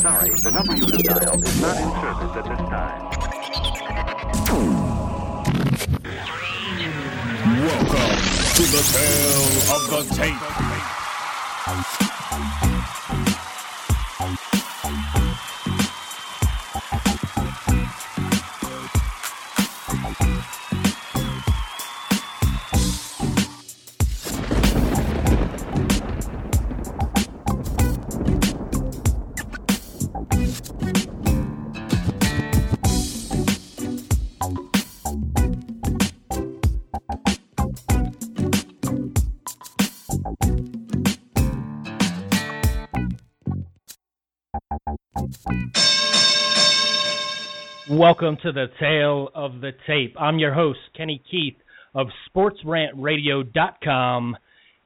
sorry, the number you have dialed is not in service at this time. Welcome to the tale of the tape. Welcome to the Tale of the Tape. I'm your host, Kenny Keith of SportsRantRadio.com.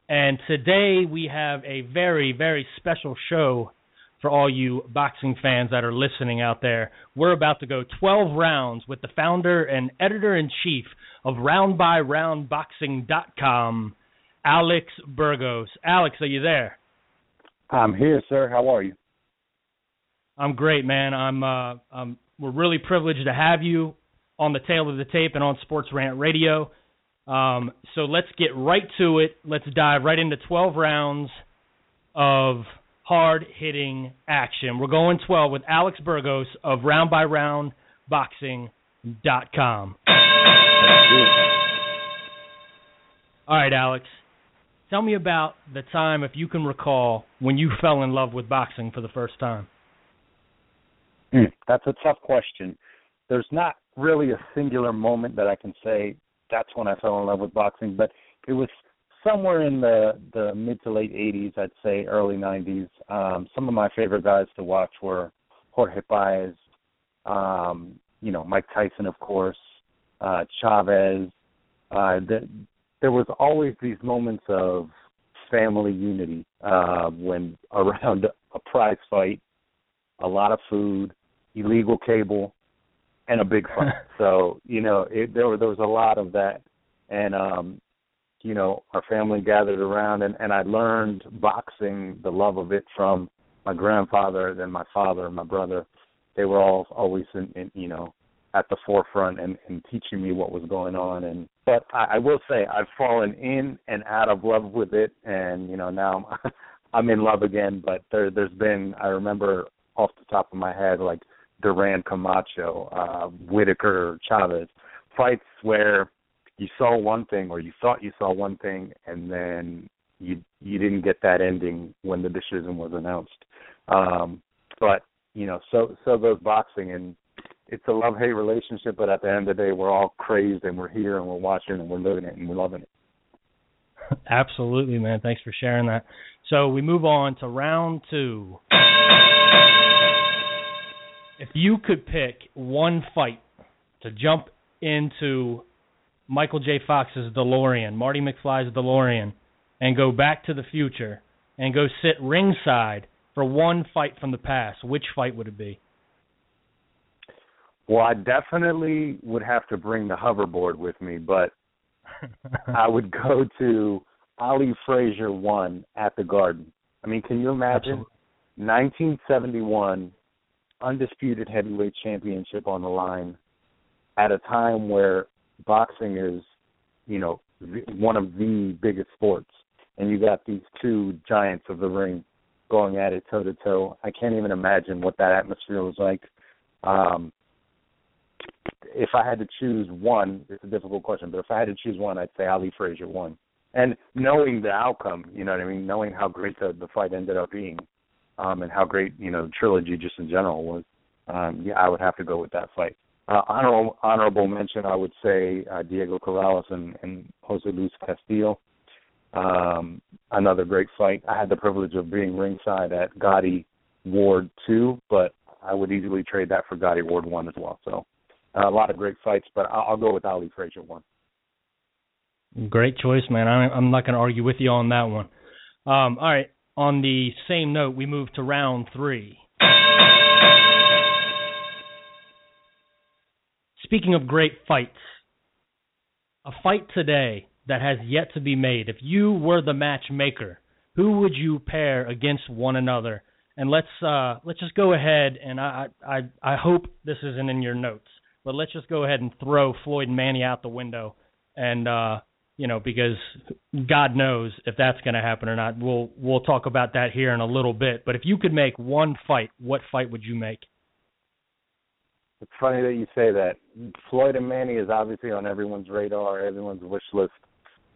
And today we have a very, very special show for all you boxing fans that are listening out there. We're about to go 12 rounds with the founder and editor in chief of RoundByRoundBoxing.com, Alex Burgos. Alex, are you there? I'm here, sir. How are you? I'm great, man. I'm uh, we're really privileged to have you on the tale of the tape and on Sports Rant Radio. Um, so let's get right to it. Let's dive right into 12 rounds of hard hitting action. We're going 12 with Alex Burgos of RoundByRoundBoxing.com. All right, Alex. Tell me about the time, if you can recall, when you fell in love with boxing for the first time. Mm, that's a tough question. There's not really a singular moment that I can say that's when I fell in love with boxing, but it was somewhere in the the mid to late 80s, I'd say early 90s. Um, some of my favorite guys to watch were Jorge Paez, um, you know, Mike Tyson, of course, uh, Chavez. Uh, the, there was always these moments of family unity uh, when around a prize fight, a lot of food, illegal cable, and a big fight. so you know, it, there there was a lot of that, and um, you know, our family gathered around, and and I learned boxing, the love of it from my grandfather, then my father, and my brother. They were all always in, in you know at the forefront and, and teaching me what was going on and but I, I will say I've fallen in and out of love with it and you know now I'm I'm in love again but there there's been I remember off the top of my head like Duran Camacho, uh, Whitaker, Chavez, fights where you saw one thing or you thought you saw one thing and then you you didn't get that ending when the decision was announced. Um, but you know, so so goes boxing, and it's a love hate relationship. But at the end of the day, we're all crazed, and we're here, and we're watching, and we're living it, and we're loving it. Absolutely, man. Thanks for sharing that. So we move on to round two if you could pick one fight to jump into Michael J. Fox's DeLorean, Marty McFly's DeLorean, and go back to the future and go sit ringside for one fight from the past, which fight would it be? Well, I definitely would have to bring the hoverboard with me, but I would go to Ali Frazier one at the Garden. I mean, can you imagine? Absolutely. 1971 undisputed heavyweight championship on the line at a time where boxing is, you know, one of the biggest sports, and you got these two giants of the ring going at it toe to toe. I can't even imagine what that atmosphere was like. Um, if I had to choose one, it's a difficult question, but if I had to choose one, I'd say Ali Frazier one. And knowing the outcome, you know what I mean, knowing how great the, the fight ended up being, um, and how great you know trilogy just in general was. Um, yeah, I would have to go with that fight. Uh, honorable honorable mention, I would say uh, Diego Corrales and, and Jose Luis Castillo. Um, another great fight. I had the privilege of being ringside at Gatti Ward two, but I would easily trade that for Gatti Ward one as well. So uh, a lot of great fights, but I'll, I'll go with Ali Frazier one. Great choice, man. I'm not going to argue with you on that one. Um, all right, on the same note, we move to round three. Speaking of great fights, a fight today that has yet to be made. If you were the matchmaker, who would you pair against one another and let's uh, let's just go ahead and I, I I hope this isn't in your notes, but let's just go ahead and throw Floyd and Manny out the window, and uh, you know because God knows if that's going to happen or not. We'll we'll talk about that here in a little bit. But if you could make one fight, what fight would you make? It's funny that you say that. Floyd and Manny is obviously on everyone's radar, everyone's wish list.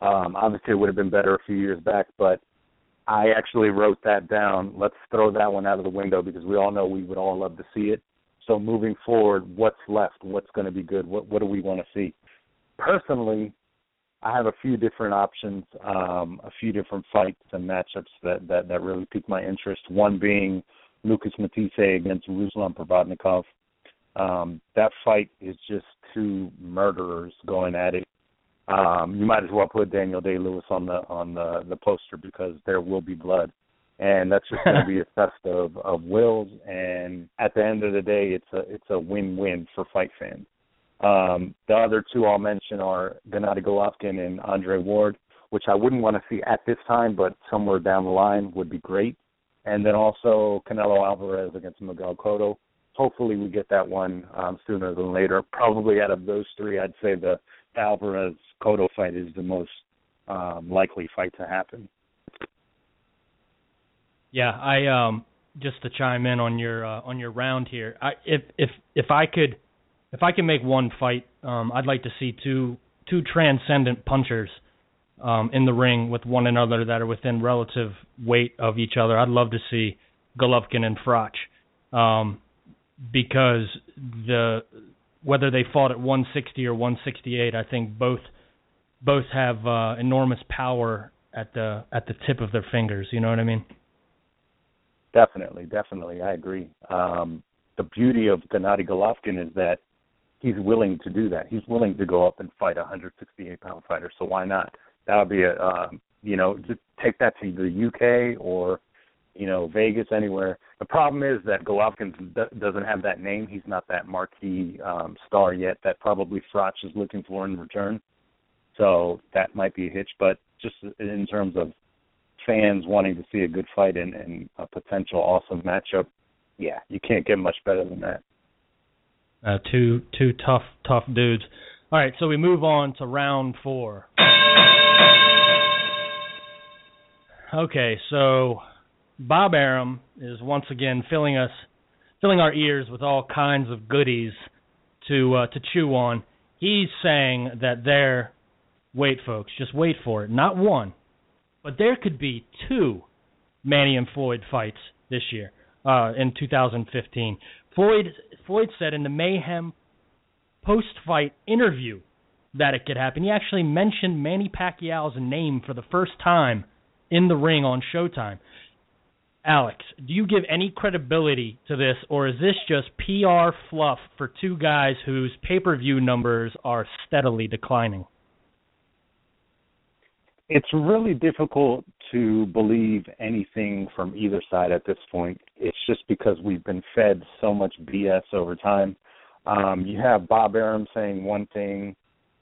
Um, obviously, it would have been better a few years back, but I actually wrote that down. Let's throw that one out of the window because we all know we would all love to see it. So moving forward, what's left? What's going to be good? What what do we want to see? Personally, I have a few different options, um, a few different fights and matchups that that that really pique my interest. One being Lucas Matthysse against Ruslan Provodnikov. Um, that fight is just two murderers going at it um, you might as well put Daniel Day Lewis on the on the the poster because there will be blood, and that's just going to be a test of of wills. And at the end of the day, it's a it's a win win for fight fans. Um, the other two I'll mention are Gennady Golovkin and Andre Ward, which I wouldn't want to see at this time, but somewhere down the line would be great. And then also Canelo Alvarez against Miguel Cotto. Hopefully we get that one um, sooner than later. Probably out of those three, I'd say the Alvarez Cotto fight is the most um, likely fight to happen. Yeah, I um just to chime in on your uh, on your round here. I if if if I could if I can make one fight, um I'd like to see two two transcendent punchers um in the ring with one another that are within relative weight of each other. I'd love to see Golovkin and Froch. Um because the whether they fought at 160 or 168, I think both both have uh, enormous power at the at the tip of their fingers. You know what I mean? Definitely, definitely, I agree. Um, the beauty of Gennady Golovkin is that he's willing to do that. He's willing to go up and fight a 168 pound fighter. So why not? That would be a um, you know just take that to the UK or you know Vegas anywhere. The problem is that Golovkin doesn't have that name. He's not that marquee um, star yet that probably Froch is looking for in return. So that might be a hitch, but just in terms of fans wanting to see a good fight and, and a potential awesome matchup, yeah, you can't get much better than that. Uh, two two tough tough dudes. All right, so we move on to round four. Okay, so Bob Arum is once again filling us filling our ears with all kinds of goodies to uh, to chew on. He's saying that there Wait, folks, just wait for it. Not one, but there could be two Manny and Floyd fights this year uh, in 2015. Floyd Floyd said in the Mayhem post-fight interview that it could happen. He actually mentioned Manny Pacquiao's name for the first time in the ring on Showtime. Alex, do you give any credibility to this, or is this just PR fluff for two guys whose pay-per-view numbers are steadily declining? It's really difficult to believe anything from either side at this point. It's just because we've been fed so much BS over time. Um, you have Bob Arum saying one thing,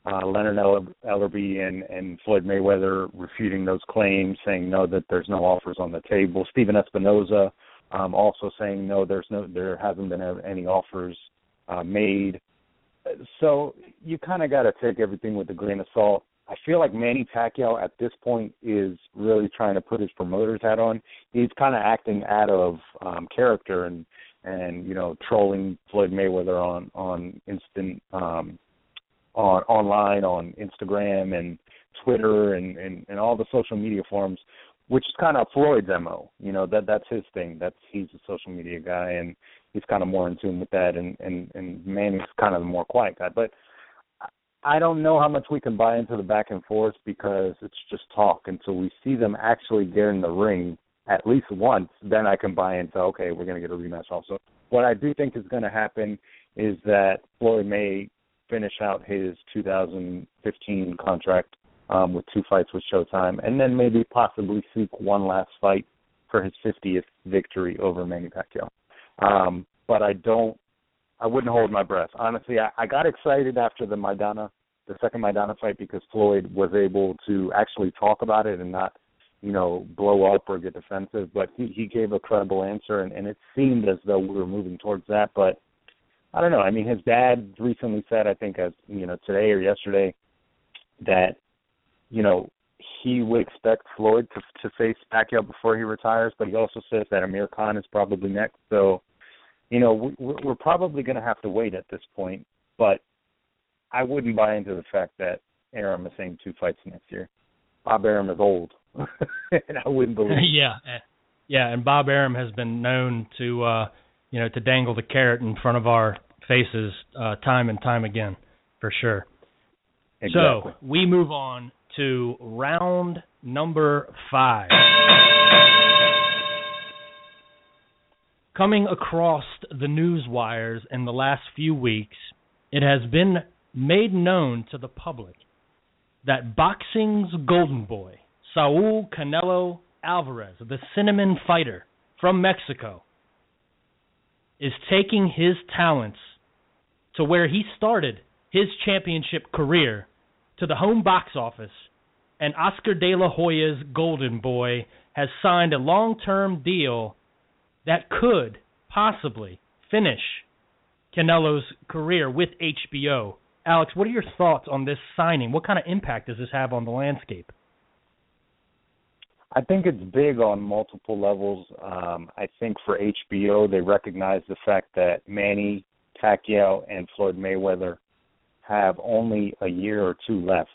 uh, Leonard Ellerbe and, and Floyd Mayweather refuting those claims, saying no, that there's no offers on the table. Stephen Espinoza um, also saying no, there's no, there hasn't been any offers uh, made. So you kind of got to take everything with a grain of salt. I feel like Manny Pacquiao at this point is really trying to put his promoter's hat on. He's kind of acting out of um, character and and you know trolling Floyd Mayweather on on instant um, on online on Instagram and Twitter and, and and all the social media forums, which is kind of Floyd's mo. You know that that's his thing. That's he's a social media guy and he's kind of more in tune with that. And and and Manny's kind of the more quiet guy, but I don't know how much we can buy into the back and forth because it's just talk until we see them actually get in the ring at least once. Then I can buy into okay, we're going to get a rematch. Also, what I do think is going to happen is that Floyd may finish out his 2015 contract um, with two fights with Showtime, and then maybe possibly seek one last fight for his 50th victory over Manny Pacquiao. Um, but I don't I wouldn't hold my breath. Honestly, I, I got excited after the Maidana, the second Maidana fight because Floyd was able to actually talk about it and not you know, blow up or get defensive. But he he gave a credible answer, and, and it seemed as though we were moving towards that. But I don't know. I mean, his dad recently said, I think, as you know, today or yesterday, that you know he would expect Floyd to to face Pacquiao before he retires, but he also says that Amir Khan is probably next. So, you know, we, we're probably going to have to wait at this point. But I wouldn't buy into the fact that Arum is saying two fights next year. Bob Arum is old, and I wouldn't believe. It. yeah, yeah, and Bob Arum has been known to, uh, you know, to dangle the carrot in front of our faces uh, time and time again, for sure. Exactly. So we move on to round number five. Coming across the news wires in the last few weeks, it has been made known to the public that boxing's golden boy, Saul Canelo Alvarez, the cinnamon fighter from Mexico, is taking his talents to where he started his championship career to the home box office, and Oscar De La Hoya's golden boy has signed a long term deal that could possibly finish Canelo's career with HBO. Alex, what are your thoughts on this signing? What kind of impact does this have on the landscape? I think it's big on multiple levels. Um, I think for HBO, they recognize the fact that Manny Pacquiao and Floyd Mayweather have only a year or two left.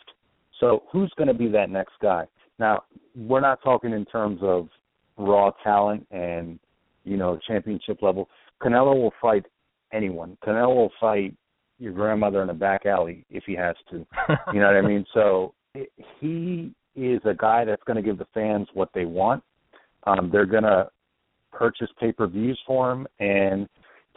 So who's going to be that next guy? Now, we're not talking in terms of raw talent and you know championship level. Canelo will fight anyone. Canelo will fight your grandmother in a back alley if he has to. You know what I mean? So it, he is a guy that's going to give the fans what they want. Um, they're going to purchase pay per views for him, and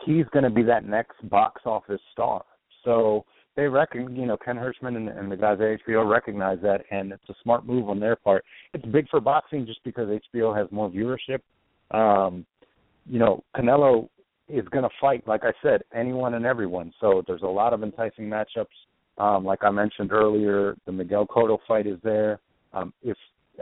he's going to be that next box office star. So they reckon, you know, Ken Hershman and, and the guys at HBO recognize that, and it's a smart move on their part. It's big for boxing just because HBO has more viewership. Um, you know, Canelo is going to fight, like I said, anyone and everyone. So there's a lot of enticing matchups. Um, like I mentioned earlier, the Miguel Cotto fight is there. Um, if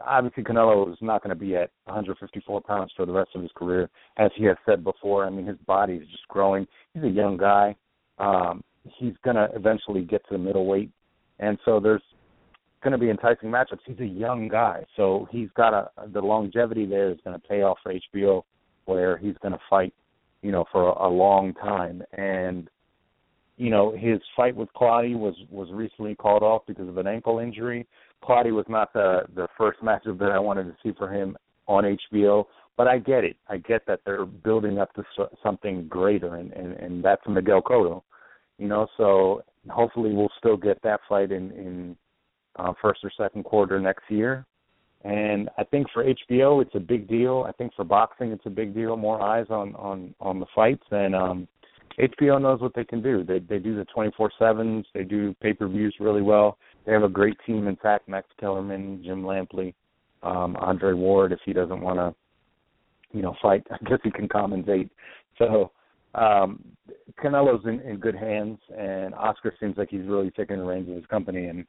obviously Canelo is not going to be at 154 pounds for the rest of his career, as he has said before. I mean, his body is just growing. He's a young guy. Um, he's going to eventually get to the middleweight, and so there's going to be enticing matchups. He's a young guy, so he's got a the longevity there is going to pay off for HBO, where he's going to fight, you know, for a, a long time. And you know, his fight with Clottey was was recently called off because of an ankle injury. Clottey was not the the first matchup that I wanted to see for him on HBO, but I get it. I get that they're building up to something greater, and and, and that's Miguel Cotto. You know, so hopefully we'll still get that fight in in uh, first or second quarter next year. And I think for HBO it's a big deal. I think for boxing it's a big deal. More eyes on on on the fights, and um, HBO knows what they can do. They they do the twenty four sevens. They do pay per views really well. They have a great team intact. Max Kellerman, Jim Lampley, um, Andre Ward. If he doesn't want to, you know, fight, I guess he can commentate. So um, Canelo's in, in good hands, and Oscar seems like he's really taking the reins of his company, and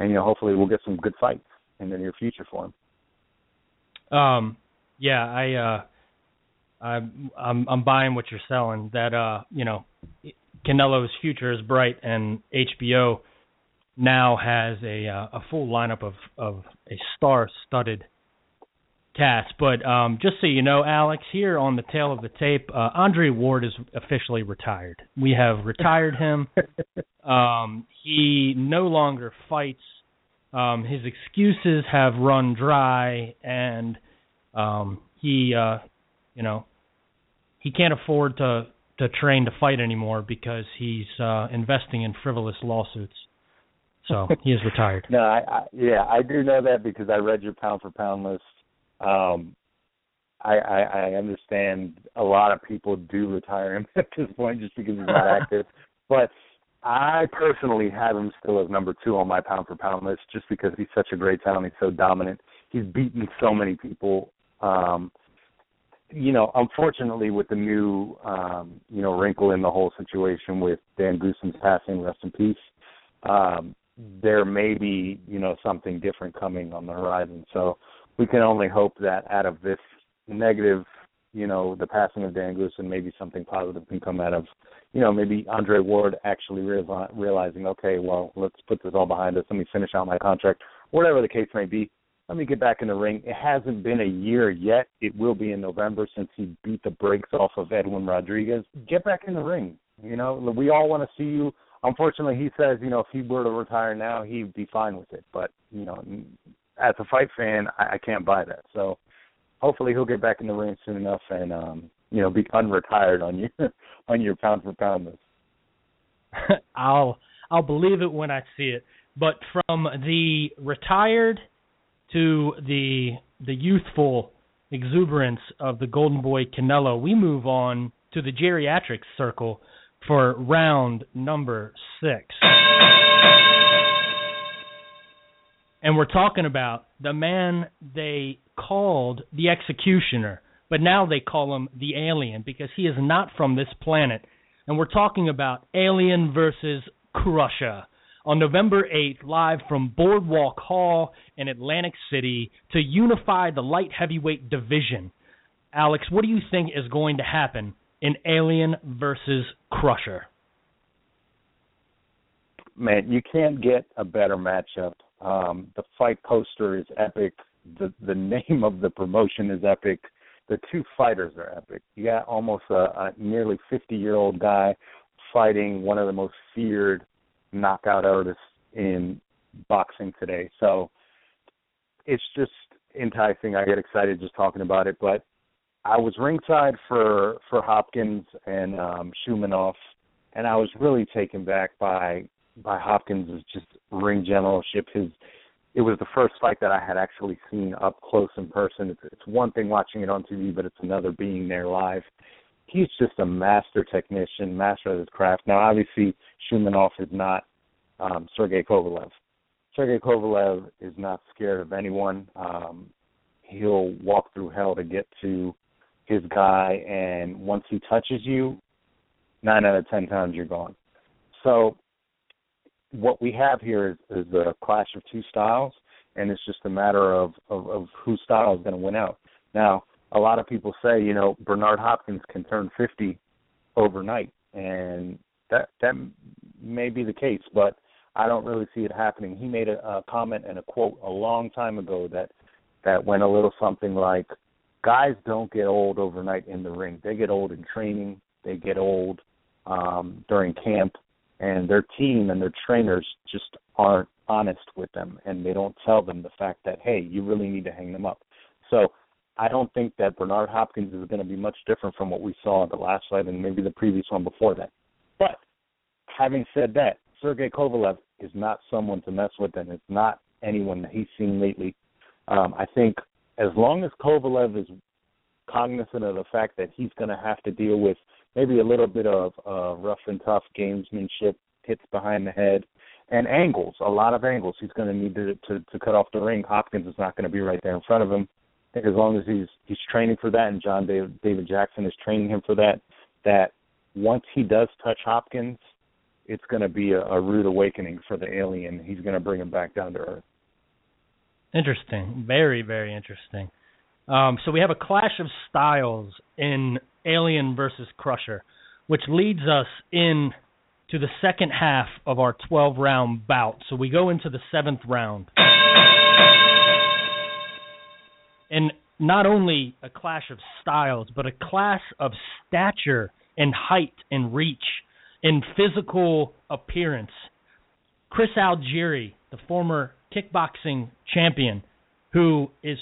and you know hopefully we'll get some good fights in the near future for him. Um, yeah, I uh, I'm I'm I'm buying what you're selling. That uh, you know, Canelo's future is bright, and HBO now has a uh, a full lineup of of a star-studded cast. But um, just so you know, Alex, here on the tale of the tape, uh, Andre Ward is officially retired. We have retired him. um, he no longer fights. Um, his excuses have run dry, and um, he, uh, you know, he can't afford to to train to fight anymore because he's uh, investing in frivolous lawsuits. So he is retired. no, I, I yeah, I do know that because I read your pound for pound list um, I, I, I understand a lot of people do retire him at this point just because he's not active. But I personally have him still as number two on my pound for pound list just because he's such a great talent. He's so dominant. He's beaten so many people. Um, you know, unfortunately, with the new, um, you know, wrinkle in the whole situation with Dan Goossen's passing, rest in peace. Um, there may be, you know, something different coming on the horizon. So we can only hope that out of this negative, you know, the passing of Dan Goossen maybe something positive can come out of, you know, maybe Andre Ward actually reali- realizing, okay, well, let's put this all behind us. Let me finish out my contract, whatever the case may be. Let me get back in the ring. It hasn't been a year yet. It will be in November since he beat the brakes off of Edwin Rodriguez. Get back in the ring. You know, we all want to see you. Unfortunately, he says, you know, if he were to retire now, he'd be fine with it. But you know, as a fight fan, I, I can't buy that. So hopefully he'll get back in the ring soon enough and um, you know, be unretired on your on your pound for pound list. I'll I'll believe it when I see it. But from the retired to the the youthful exuberance of the Golden Boy Canelo, we move on to the geriatric circle for round number six. And we're talking about the man they called the executioner, but now they call him the alien because he is not from this planet. And we're talking about Alien versus Crusher on November 8th, live from Boardwalk Hall in Atlantic City to unify the light heavyweight division. Alex, what do you think is going to happen in Alien versus Crusher? Man, you can't get a better matchup. Um, the fight poster is epic. The the name of the promotion is epic. The two fighters are epic. You got almost a, a nearly 50 year old guy fighting one of the most feared knockout artists in boxing today. So it's just enticing. I get excited just talking about it. But I was ringside for for Hopkins and um Shumenov, and I was really taken back by by Hopkins' just ring generalship. His it was the first fight that I had actually seen up close in person. It's, it's one thing watching it on TV, but it's another being there live. He's just a master technician, master of his craft. Now, obviously, Shumenov is not um, Sergey Kovalev. Sergey Kovalev is not scared of anyone. Um, he'll walk through hell to get to his guy, and once he touches you, nine out of ten times you're gone. So what we have here is, is a clash of two styles, and it's just a matter of, of, of whose style is going to win out. Now, a lot of people say, you know, Bernard Hopkins can turn 50 overnight, and that that may be the case, but I don't really see it happening. He made a, a comment and a quote a long time ago that that went a little something like, "Guys don't get old overnight in the ring. They get old in training. They get old um, during camp, and their team and their trainers just aren't honest with them, and they don't tell them the fact that hey, you really need to hang them up." So I don't think that Bernard Hopkins is going to be much different from what we saw in the last fight and maybe the previous one before that. But having said that, Sergey Kovalev is not someone to mess with, and it's not anyone that he's seen lately. Um, I think as long as Kovalev is cognizant of the fact that he's going to have to deal with maybe a little bit of uh, rough and tough gamesmanship, hits behind the head, and angles, a lot of angles. He's going to need to, to to cut off the ring. Hopkins is not going to be right there in front of him. I think as long as he's he's training for that, and John David, David Jackson is training him for that, that once he does touch Hopkins, it's going to be a, a rude awakening for the alien. He's going to bring him back down to earth. Interesting, very very interesting. Um, so we have a clash of styles in Alien versus Crusher, which leads us in to the second half of our 12 round bout. So we go into the seventh round. And not only a clash of styles, but a clash of stature and height and reach in physical appearance. Chris Algieri, the former kickboxing champion, who is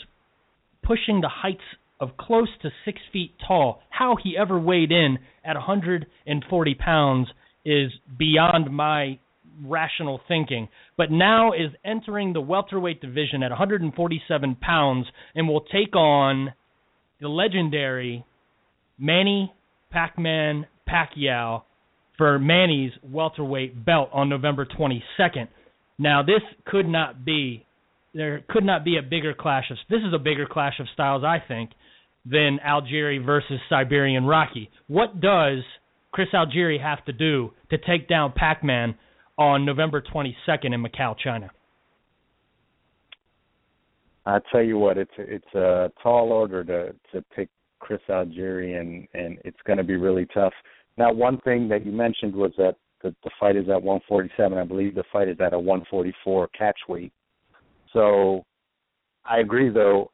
pushing the heights of close to six feet tall. How he ever weighed in at 140 pounds is beyond my rational thinking. But now is entering the welterweight division at 147 pounds and will take on the legendary Manny Pac-Man Pacquiao for Manny's welterweight belt on November 22nd. Now this could not be there could not be a bigger clash of this is a bigger clash of styles I think than Algieri versus Siberian Rocky. What does Chris Algieri have to do to take down Pac-Man on November 22nd in Macau, China? I tell you what, it's it's a tall order to to pick Chris Algieri, and and it's going to be really tough. Now, one thing that you mentioned was that the, the fight is at 147. I believe the fight is at a 144 catch weight. So, I agree though.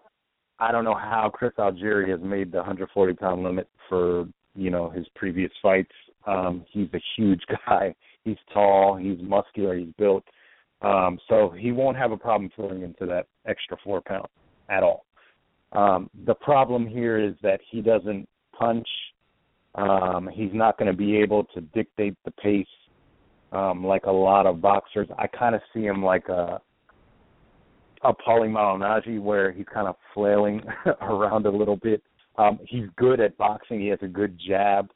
I don't know how Chris Algieri has made the 140 pound limit for you know his previous fights. Um, he's a huge guy. He's tall. He's muscular. He's built. Um, so he won't have a problem filling into that extra four pounds at all. Um, the problem here is that he doesn't punch. Um, he's not going to be able to dictate the pace um, like a lot of boxers. I kind of see him like a a Paulie Malignaggi where he's kind of flailing around a little bit. Um, he's good at boxing. He has a good jab,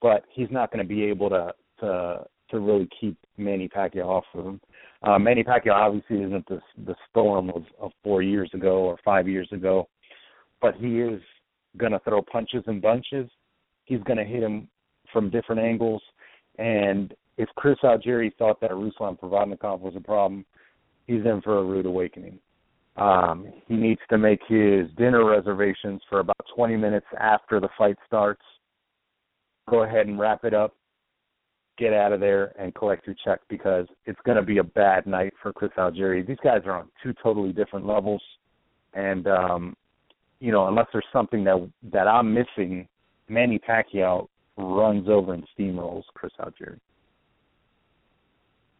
but he's not going to be able to to to really keep Manny Pacquiao off of him. Uh, Manny Pacquiao obviously isn't the the storm of, of four years ago or five years ago, but he is going to throw punches and bunches. He's going to hit him from different angles, and if Chris Algieri thought that Ruslan Provodnikov was a problem, he's in for a rude awakening. Um, he needs to make his dinner reservations for about 20 minutes after the fight starts. Go ahead and wrap it up. Get out of there and collect your check because it's going to be a bad night for Chris Algieri. These guys are on two totally different levels, and um, you know, unless there's something that that I'm missing, Manny Pacquiao runs over and steamrolls Chris Algieri.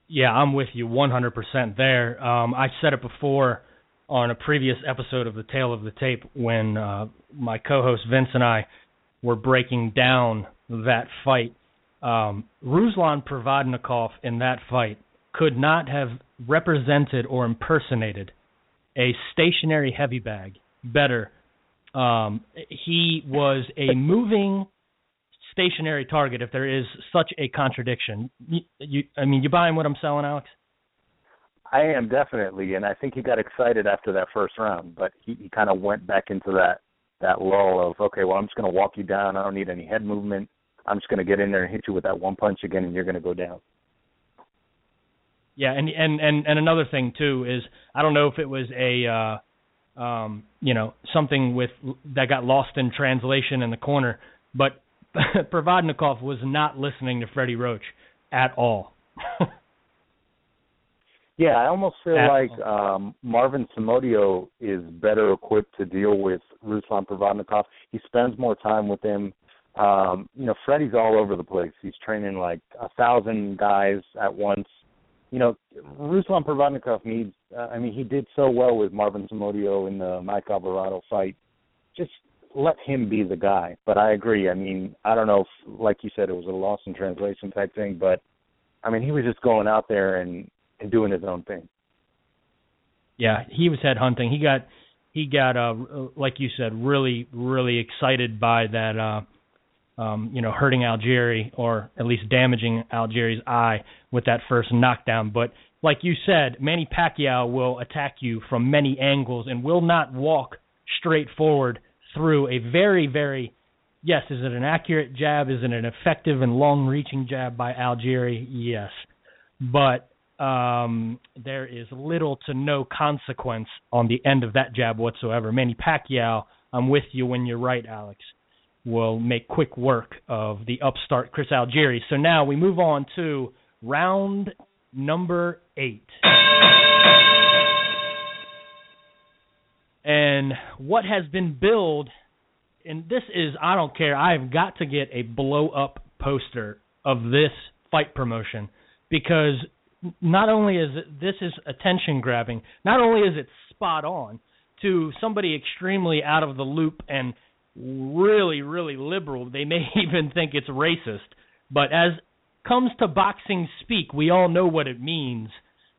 Yeah, I'm with you 100% there. Um, I said it before on a previous episode of the Tale of the Tape when uh, my co-host Vince and I were breaking down that fight. Um, Ruslan Provodnikov in that fight could not have represented or impersonated a stationary heavy bag better. Um, he was a moving stationary target if there is such a contradiction. You, you, I mean, you buying what I'm selling, Alex? I am definitely, and I think he got excited after that first round, but he, he kind of went back into that that lull of okay, well, I'm just going to walk you down. I don't need any head movement. I'm just going to get in there and hit you with that one punch again, and you're going to go down. Yeah, and and and and another thing too is I don't know if it was a uh um you know something with that got lost in translation in the corner, but Provodnikov was not listening to Freddie Roach at all. yeah, I almost feel at like um, Marvin Somodio is better equipped to deal with Ruslan Provodnikov. He spends more time with him. Um, you know, Freddie's all over the place. He's training like a thousand guys at once. You know, Ruslan Provodnikov needs. Uh, I mean, he did so well with Marvin Somodio in the Mike Alvarado fight. Just let him be the guy. But I agree. I mean, I don't know if, like you said, it was a loss in translation type thing, but I mean, he was just going out there and and doing his own thing. Yeah, he was head hunting. He got he got uh like you said, really really excited by that uh um, you know, hurting Algieri or at least damaging Algieri's eye with that first knockdown. But like you said, Manny Pacquiao will attack you from many angles and will not walk straight forward through a very, very yes, is it an accurate jab? Is it an effective and long reaching jab by Algieri? Yes. But um, there is little to no consequence on the end of that jab whatsoever. Manny Pacquiao, I'm with you when you're right, Alex, will make quick work of the upstart Chris Algieri. So now we move on to round number eight. And what has been billed, and this is, I don't care, I've got to get a blow up poster of this fight promotion because not only is it, this is attention grabbing, not only is it spot on to somebody extremely out of the loop and really, really liberal, they may even think it's racist. But as comes to boxing speak, we all know what it means.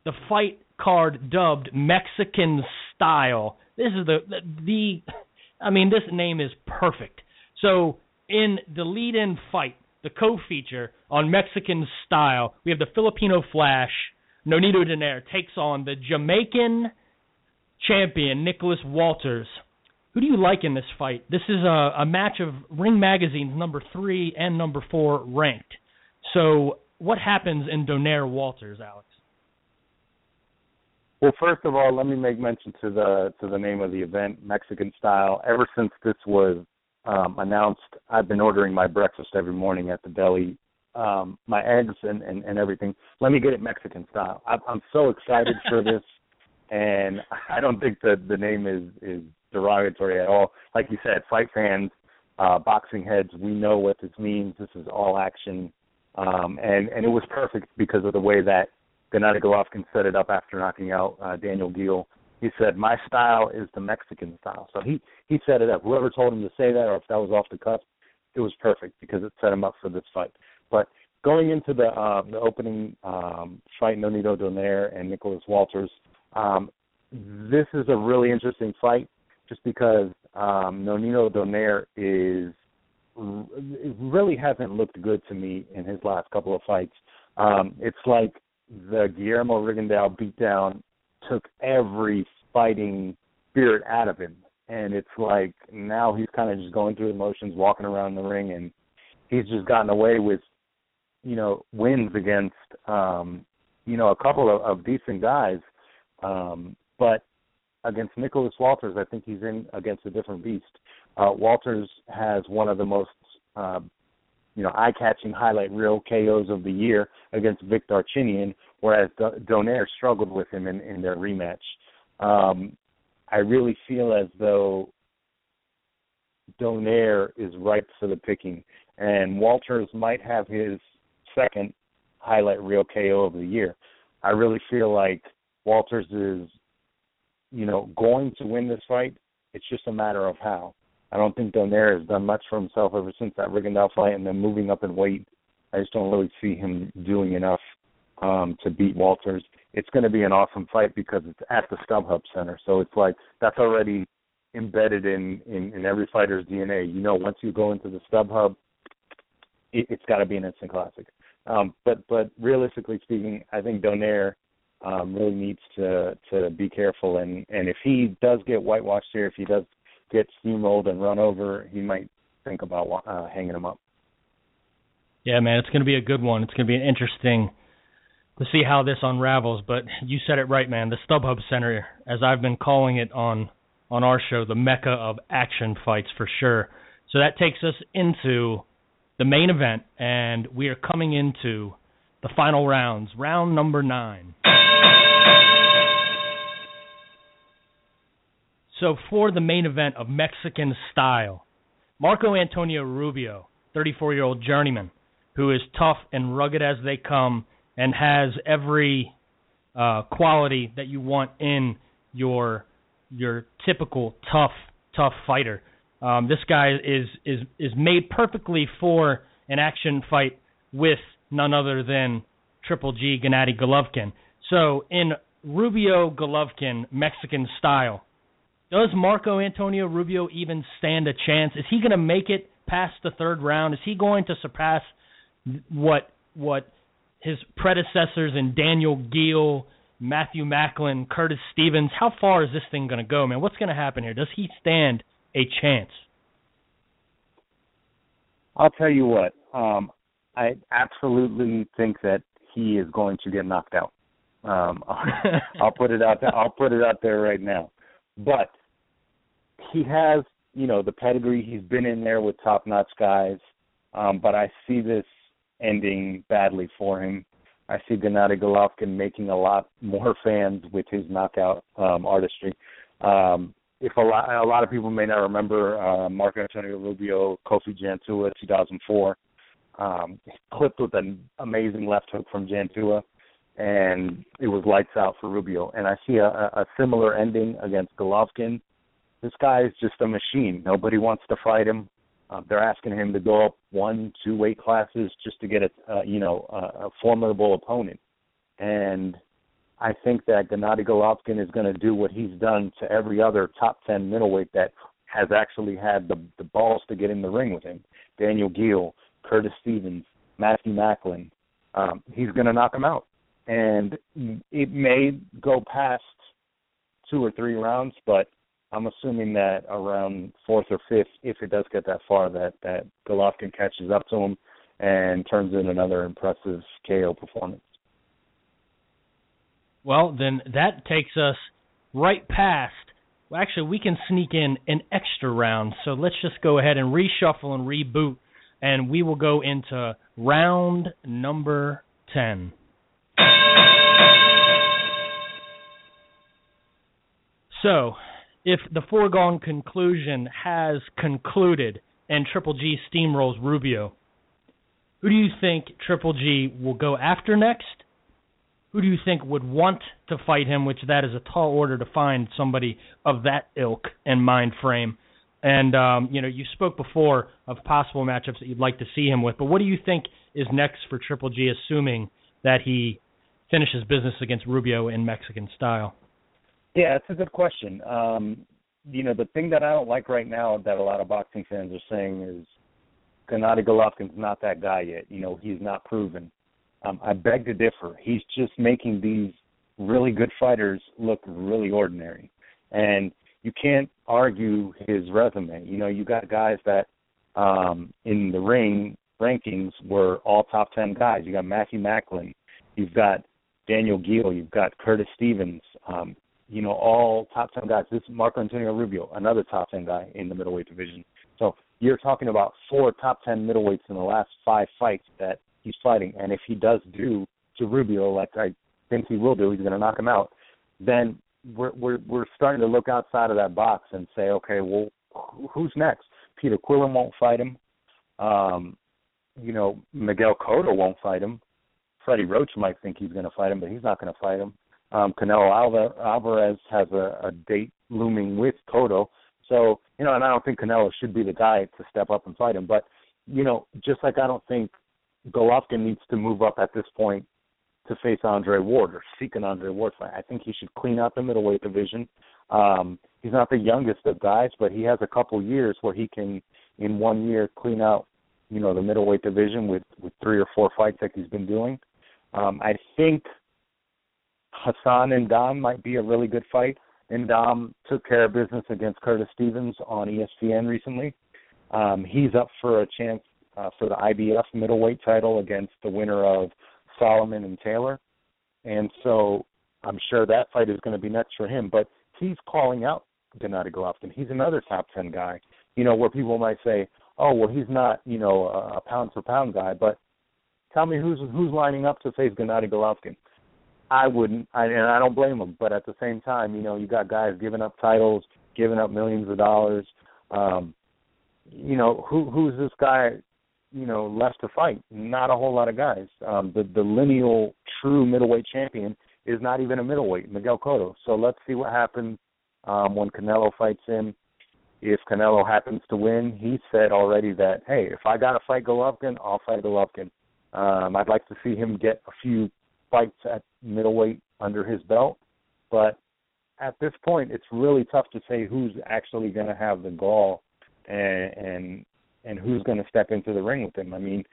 The fight card dubbed Mexican style this is the, the I mean this name is perfect. So in the lead-in fight, the co-feature on Mexican style, we have the Filipino Flash. Nonito Donaire takes on the Jamaican champion Nicholas Walters. Who do you like in this fight? This is a, a match of Ring Magazine's number three and number four ranked. So what happens in Donaire Walters, Alex? Well, first of all, let me make mention to the to the name of the event, Mexican Style. Ever since this was um, announced, I've been ordering my breakfast every morning at the deli, um, my eggs and, and and everything. Let me get it Mexican style. I'm, I'm so excited for this, and I don't think that the name is is derogatory at all. Like you said, fight fans, uh, boxing heads, we know what this means. This is all action, um, and and it was perfect because of the way that Gennady Golovkin set it up after knocking out uh, Daniel Geale. He said, "My style is the Mexican style." So he he set it up. Whoever told him to say that, or if that was off the cuff, it was perfect because it set him up for this fight. But going into the uh, the opening um, fight, Nonito Donaire and Nicholas Walters, um, this is a really interesting fight just because um, Nonito Donaire is really hasn't looked good to me in his last couple of fights. Um, it's like the Guillermo Rigondeaux beatdown took every fighting spirit out of him, and it's like now he's kind of just going through the motions, walking around the ring, and he's just gotten away with, you know, wins against, um, you know, a couple of, of decent guys, um, but against Nicholas Walters, I think he's in against a different beast. Uh, Walters has one of the most uh, you know, eye-catching highlight reel KOs of the year against Vic Darchinyan, whereas Donaire struggled with him in, in their rematch. Um, I really feel as though Donaire is ripe for the picking, and Walters might have his second highlight reel KO of the year. I really feel like Walters is, you know, going to win this fight. It's just a matter of how. I don't think Donaire has done much for himself ever since that Rigondeaux fight, and then moving up in weight. I just don't really see him doing enough um, to beat Walters. It's going to be an awesome fight because it's at the StubHub Center, so it's like that's already embedded in in, in every fighter's DNA. You know, once you go into the StubHub, it, it's got to be an instant classic. Um, but but realistically speaking, I think Donaire um, really needs to to be careful, and and if he does get whitewashed here, if he does get steamrolled and run over, he might think about uh, hanging him up. Yeah, man, it's going to be a good one. It's going to be an interesting to see how this unravels. But you said it right, man. The StubHub Center, as I've been calling it on on our show, the mecca of action fights for sure. So that takes us into the main event, and we are coming into the final rounds, round number nine. So for the main event of Mexican style, Marco Antonio Rubio, 34-year-old journeyman, who is tough and rugged as they come, and has every uh, quality that you want in your your typical tough tough fighter. Um, this guy is is is made perfectly for an action fight with none other than Triple G Gennady Golovkin. So in Rubio Golovkin Mexican style, does Marco Antonio Rubio even stand a chance? Is he going to make it past the third round? Is he going to surpass what what his predecessors in Daniel Geale, Matthew Macklin, Curtis Stevens? How far is this thing going to go, man? What's going to happen here? Does he stand a chance? I'll tell you what. Um, I absolutely think that he is going to get knocked out. Um, I'll put it out there. I'll put it out there right now. But he has, you know, the pedigree. He's been in there with top-notch guys. Um, but I see this ending badly for him. I see Gennady Golovkin making a lot more fans with his knockout um, artistry. Um, if a lot, a lot of people may not remember uh, Marco Antonio Rubio, Kofi Jantuah, 2004, um, clipped with an amazing left hook from Jantuah, and it was lights out for Rubio. And I see a, a similar ending against Golovkin. This guy is just a machine. Nobody wants to fight him. Uh, they're asking him to go up one, two weight classes just to get a, uh, you know, a, a formidable opponent. And I think that Gennady Golovkin is going to do what he's done to every other top ten middleweight that has actually had the the balls to get in the ring with him. Daniel Geale, Curtis Stevens, Matthew Macklin. Um, he's going to knock him out, and it may go past two or three rounds, but I'm assuming that around fourth or fifth, if it does get that far, that that Golovkin catches up to him and turns in another impressive KO performance. Well, then that takes us right past. Well, actually, we can sneak in an extra round. So let's just go ahead and reshuffle and reboot, and we will go into round number 10. So, if the foregone conclusion has concluded and Triple G steamrolls Rubio, who do you think Triple G will go after next? Who do you think would want to fight him? Which that is a tall order to find somebody of that ilk and mind frame. And um, you know, you spoke before of possible matchups that you'd like to see him with, but what do you think is next for Triple G, assuming that he finishes business against Rubio in Mexican style? Yeah, it's a good question. Um, you know, the thing that I don't like right now that a lot of boxing fans are saying is Gennady Golovkin's not that guy yet. You know, he's not proven. Um, I beg to differ. He's just making these really good fighters look really ordinary, and you can't argue his resume. You know, you got guys that um, in the ring rankings were all top ten guys. You got Matthew Macklin, you've got Daniel Geale, you've got Curtis Stevens, um, you know, all top 10 guys. This is Marco Antonio Rubio, another top 10 guy in the middleweight division. So you're talking about four top 10 middleweights in the last five fights that he's fighting. And if he does do to Rubio, like I think he will do, he's going to knock him out, then we're, we're, we're starting to look outside of that box and say, okay, well, who's next? Peter Quillin won't fight him. Um, you know, Miguel Cotto won't fight him. Freddie Roach might think he's going to fight him, but he's not going to fight him. Um, Canelo Alvarez has a, a date looming with Cotto. So, you know, and I don't think Canelo should be the guy to step up and fight him. But, you know, just like I don't think Golovkin needs to move up at this point to face Andre Ward or seek an Andre Ward fight. I think he should clean out the middleweight division. Um, he's not the youngest of guys, but he has a couple years where he can, in one year, clean out, you know, the middleweight division with with three or four fights like he's been doing. Um, I think Hassan N'Dam might be a really good fight. N'Dam took care of business against Curtis Stevens on ESPN recently. Um, he's up for a chance uh, for the IBF middleweight title against the winner of Soliman and Taylor. And so I'm sure that fight is going to be next for him. But he's calling out Gennady Golovkin. He's another top 10 guy, you know, where people might say, oh, well, he's not, you know, a pound for pound guy. But tell me who's who's lining up to face Gennady Golovkin. I wouldn't, I, and I don't blame them. But at the same time, you know, you got guys giving up titles, giving up millions of dollars. Um, you know, who who's this guy? You know, left to fight? Not a whole lot of guys. Um, the the lineal true middleweight champion is not even a middleweight, Miguel Cotto. So let's see what happens um, when Canelo fights him. If Canelo happens to win, he said already that hey, if I got to fight Golovkin, I'll fight Golovkin. Um, I'd like to see him get a few fights at middleweight under his belt. But at this point, it's really tough to say who's actually going to have the gall and and and who's going to step into the ring with him. I mean,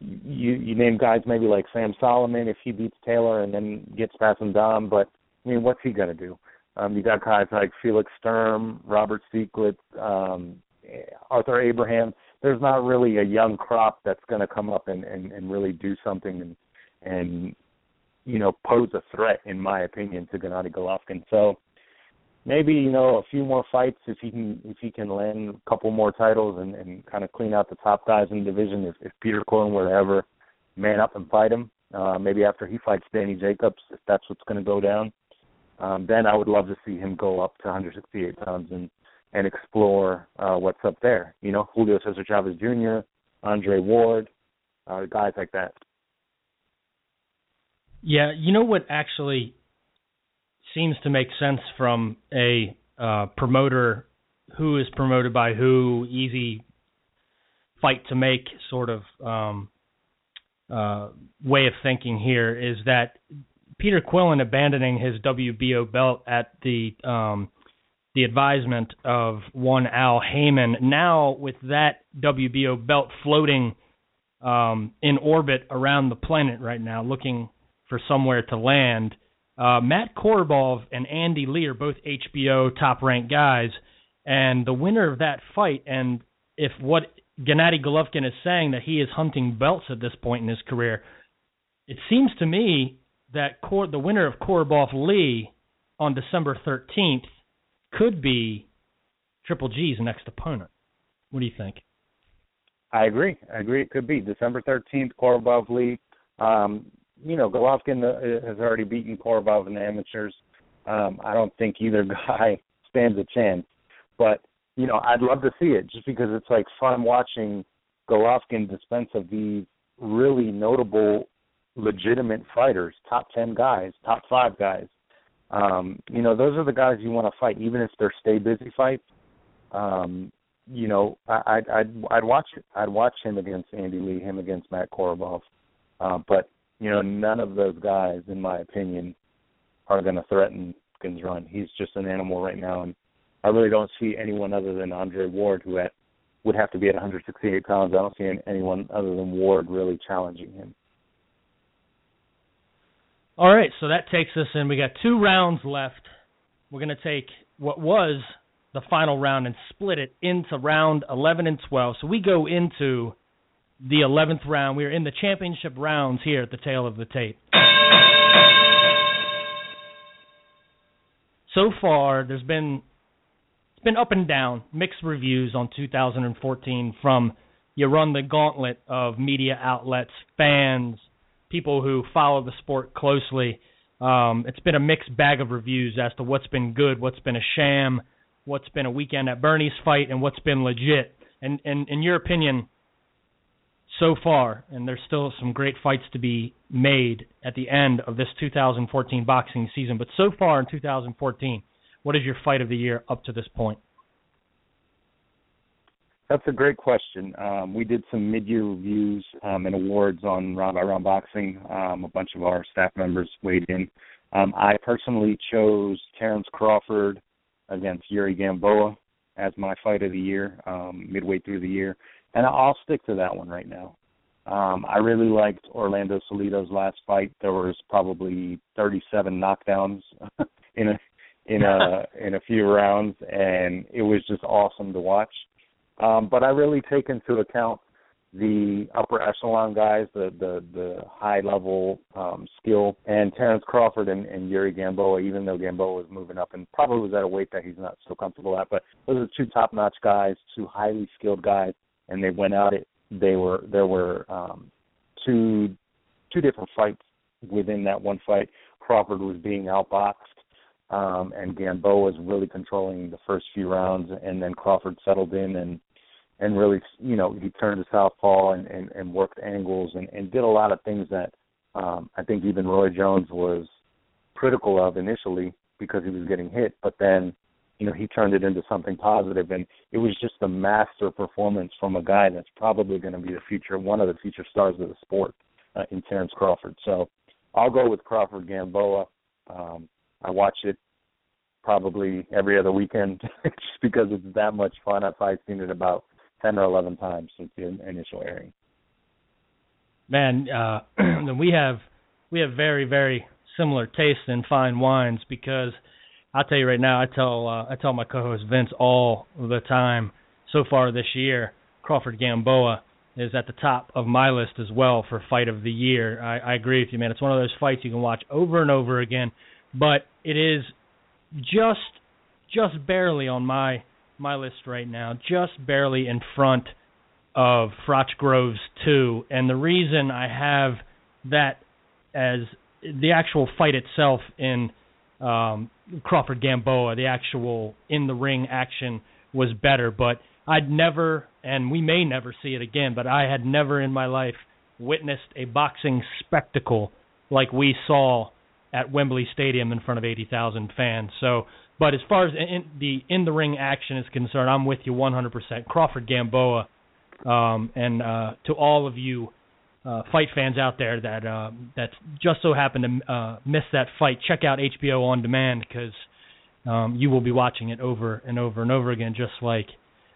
you you name guys maybe like Sam Soliman if he beats Taylor and then gets past N'Dam, but I mean, what's he going to do? Um, you got guys like Felix Sturm, Robert Stieglitz, um, Arthur Abraham. There's not really a young crop that's going to come up and, and and really do something and and you know, pose a threat, in my opinion, to Gennady Golovkin. So maybe you know a few more fights if he can if he can land a couple more titles and, and kind of clean out the top guys in the division. If, if Peter Quillin were to ever man up and fight him, uh, maybe after he fights Danny Jacobs, if that's what's going to go down, um, then I would love to see him go up to 168 pounds and and explore uh, what's up there. You know, Julio Cesar Chavez Jr., Andre Ward, uh, guys like that. Yeah, you know what actually seems to make sense from a uh, promoter who is promoted by who, easy fight to make sort of um, uh, way of thinking here is that Peter Quillin abandoning his WBO belt at the um, the advisement of one Al Haymon. Now with that WBO belt floating um, in orbit around the planet right now, looking for somewhere to land. Uh, Matt Korobov and Andy Lee are both HBO top ranked guys, and the winner of that fight, and if what Gennady Golovkin is saying that he is hunting belts at this point in his career, it seems to me that Kor- the winner of Korobov Lee on December 13th could be Triple G's next opponent. What do you think? I agree. I agree. It could be December 13th, Korobov Lee. Um, you know, Golovkin uh, has already beaten Korobov in the amateurs. Um, I don't think either guy stands a chance. But, you know, I'd love to see it just because it's like fun watching Golovkin dispense of these really notable, legitimate fighters, top 10 guys, top five guys. Um, you know, those are the guys you want to fight, even if they're stay busy fights. Um, you know, I, I'd I'd I'd watch it. I'd watch him against Andy Lee, him against Matt Korobov. Uh, but you know, none of those guys, in my opinion, are going to threaten Kins run. He's just an animal right now, and I really don't see anyone other than Andre Ward who at, would have to be at 168 pounds. I don't see anyone other than Ward really challenging him. All right, so that takes us in. We got two rounds left. We're going to take what was the final round and split it into round 11 and 12. So we go into the 11th round. We are in the championship rounds here at the tale of the tape. So far, there's been it's been up and down, mixed reviews on 2014 from you run the gauntlet of media outlets, fans, people who follow the sport closely. Um, it's been a mixed bag of reviews as to what's been good, what's been a sham, what's been a weekend at Bernie's fight, and what's been legit. And, and in your opinion, so far, and there's still some great fights to be made at the end of this 2014 boxing season. But so far in 2014, what is your fight of the year up to this point? That's a great question. Um, we did some mid-year reviews um, and awards on Round by Round Boxing. Um, a bunch of our staff members weighed in. Um, I personally chose Terrence Crawford against Yuri Gamboa as my fight of the year, um, midway through the year and I'll stick to that one right now. Um, I really liked Orlando Salido's last fight. There was probably 37 knockdowns in a in a in a few rounds, and it was just awesome to watch. Um, but I really take into account the upper echelon guys, the the the high level um, skill, and Terrence Crawford and, and Yuri Gamboa. Even though Gamboa was moving up and probably was at a weight that he's not so comfortable at, but those are two top notch guys, two highly skilled guys and they went out it they were there were um two two different fights within that one fight. Crawford was being outboxed um and Gamboa was really controlling the first few rounds and then Crawford settled in and and really you know he turned to southpaw and and, and worked angles and, and did a lot of things that um I think even Roy Jones was critical of initially because he was getting hit but then you know he turned it into something positive and it was just a master performance from a guy that's probably going to be the future one of the future stars of the sport uh, in Terrence Crawford. So I'll go with Crawford Gamboa. Um I watch it probably every other weekend just because it's that much fun. I've probably seen it about 10 or 11 times since the initial airing. Man uh we have we have very very similar tastes in fine wines because I'll tell you right now, I tell uh, I tell my co-host Vince all the time. So far this year, Crawford Gamboa is at the top of my list as well for fight of the year. I, I agree with you, man. It's one of those fights you can watch over and over again, but it is just just barely on my my list right now, just barely in front of Froch Groves 2. And the reason I have that as the actual fight itself in um, Crawford Gamboa, the actual in the ring action was better, but I'd never, and we may never see it again, but I had never in my life witnessed a boxing spectacle like we saw at Wembley Stadium in front of 80,000 fans. So, but as far as in, the in the ring action is concerned, I'm with you 100%. Crawford Gamboa, um, and uh, to all of you uh, fight fans out there that uh, that just so happen to uh, miss that fight, check out HBO on demand because um, you will be watching it over and over and over again, just like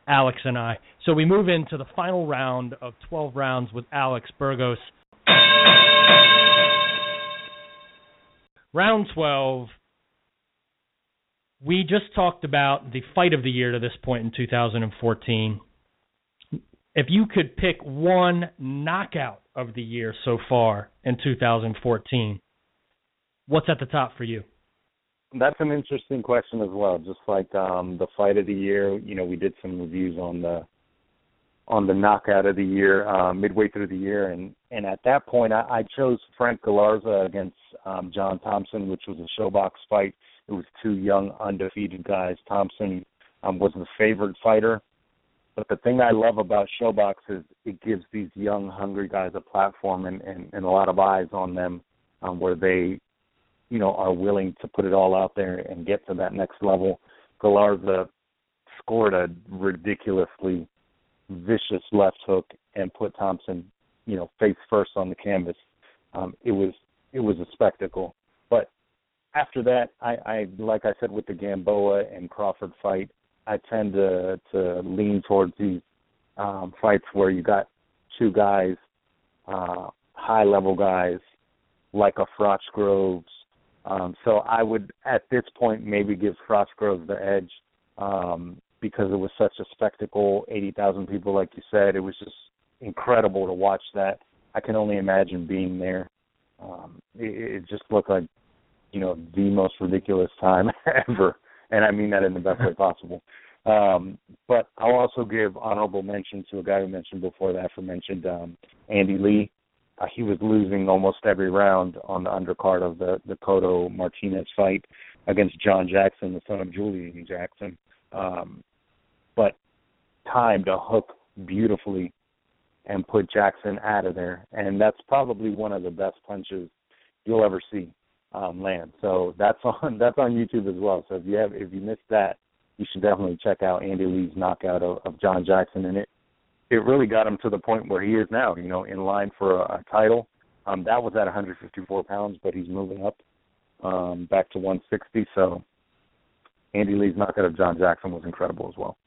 Alex and I. So we move into the final round of 12 rounds with Alex Burgos. Round 12. We just talked about the fight of the year to this point in 2014 if you could pick one knockout of the year so far in 2014, what's at the top for you? That's an interesting question as well. Just like um, the fight of the year, you know, we did some reviews on the on the knockout of the year uh, midway through the year, and and at that point, I, I chose Frank Galarza against um, John Thompson, which was a ShoBox fight. It was two young undefeated guys. Thompson um, was the favored fighter, but the thing I love about ShoBox is it gives these young, hungry guys a platform and and, and a lot of eyes on them, um, where they, you know, are willing to put it all out there and get to that next level. Galarza scored a ridiculously vicious left hook and put Thompson, you know, face first on the canvas. Um, it was it was a spectacle. But after that, I, I like I said with the Gamboa and Crawford fight, I tend to to lean towards these um, fights where you got two guys, uh, high level guys, like a Froch Groves. Um, so I would at this point maybe give Froch Groves the edge. Um, because it was such a spectacle. Eighty thousand people, like you said, it was just incredible to watch that. I can only imagine being there. Um, it, it just looked like, you know, the most ridiculous time ever, and I mean that in the best way possible. Um, but I'll also give honorable mention to a guy who mentioned before the aforementioned um, Andy Lee. Uh, he was losing almost every round on the undercard of the the Cotto Martinez fight against John Jackson, the son of Julian Jackson. Um, but timed a hook beautifully and put Jackson out of there. And that's probably one of the best punches you'll ever see um, land. So that's on that's on YouTube as well. So if you have if you missed that, you should definitely check out Andy Lee's knockout of, of John Jackson. And it it really got him to the point where he is now. You know, in line for a, a title. Um, that was at 154 pounds, but he's moving up um, back to 160. So Andy Lee's knockout of John Jackson was incredible as well.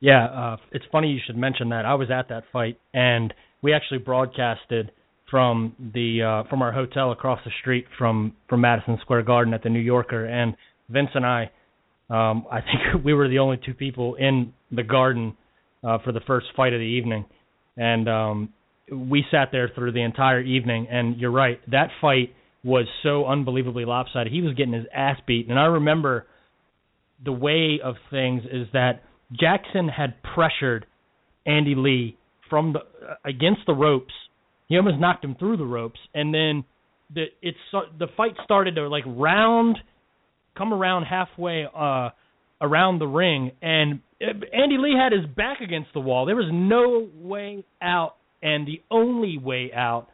Yeah, uh, it's funny you should mention that. I was at that fight, and we actually broadcasted from the uh, from our hotel across the street from from Madison Square Garden at the New Yorker, and Vince and I, um, I think we were the only two people in the Garden uh, for the first fight of the evening, and um, we sat there through the entire evening. And you're right, that fight was so unbelievably lopsided. He was getting his ass beat, and I remember the way of things is that Jackson had pressured Andy Lee from the uh, against the ropes. He almost knocked him through the ropes, and then the it's the fight started to like round, come around halfway uh, around the ring, and Andy Lee had his back against the wall. There was no way out, and the only way out.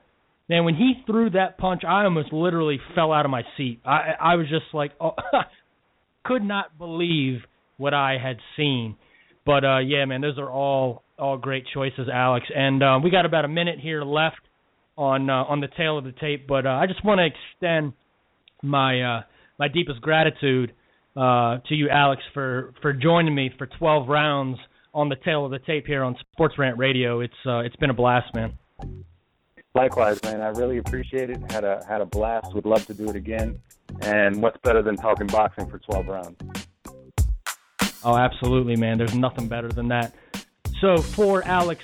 Man, when he threw that punch, I almost literally fell out of my seat. I I was just like, oh, could not believe what I had seen. But uh, yeah, man, those are all all great choices, Alex. And uh, we got about a minute here left on uh, on the tale of the tape. But uh, I just want to extend my uh, my deepest gratitude uh, to you, Alex, for for joining me for 12 rounds on the tale of the tape here on Sports Rant Radio. It's uh, it's been a blast, man. Likewise, man. I really appreciate it. Had a had a blast. Would love to do it again. And what's better than talking boxing for 12 rounds? Oh, absolutely, man. There's nothing better than that. So, for Alex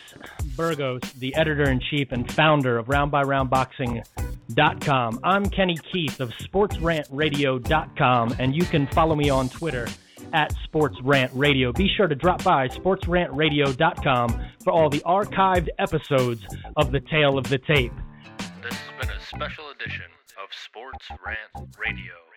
Burgos, the editor in chief and founder of RoundByRoundBoxing.com, I'm Kenny Keith of SportsRantRadio.com, and you can follow me on Twitter at sportsrantradio. Be sure to drop by SportsRantRadio.com for all the archived episodes of The Tale of the Tape. This has been a special edition of Sports Rant Radio.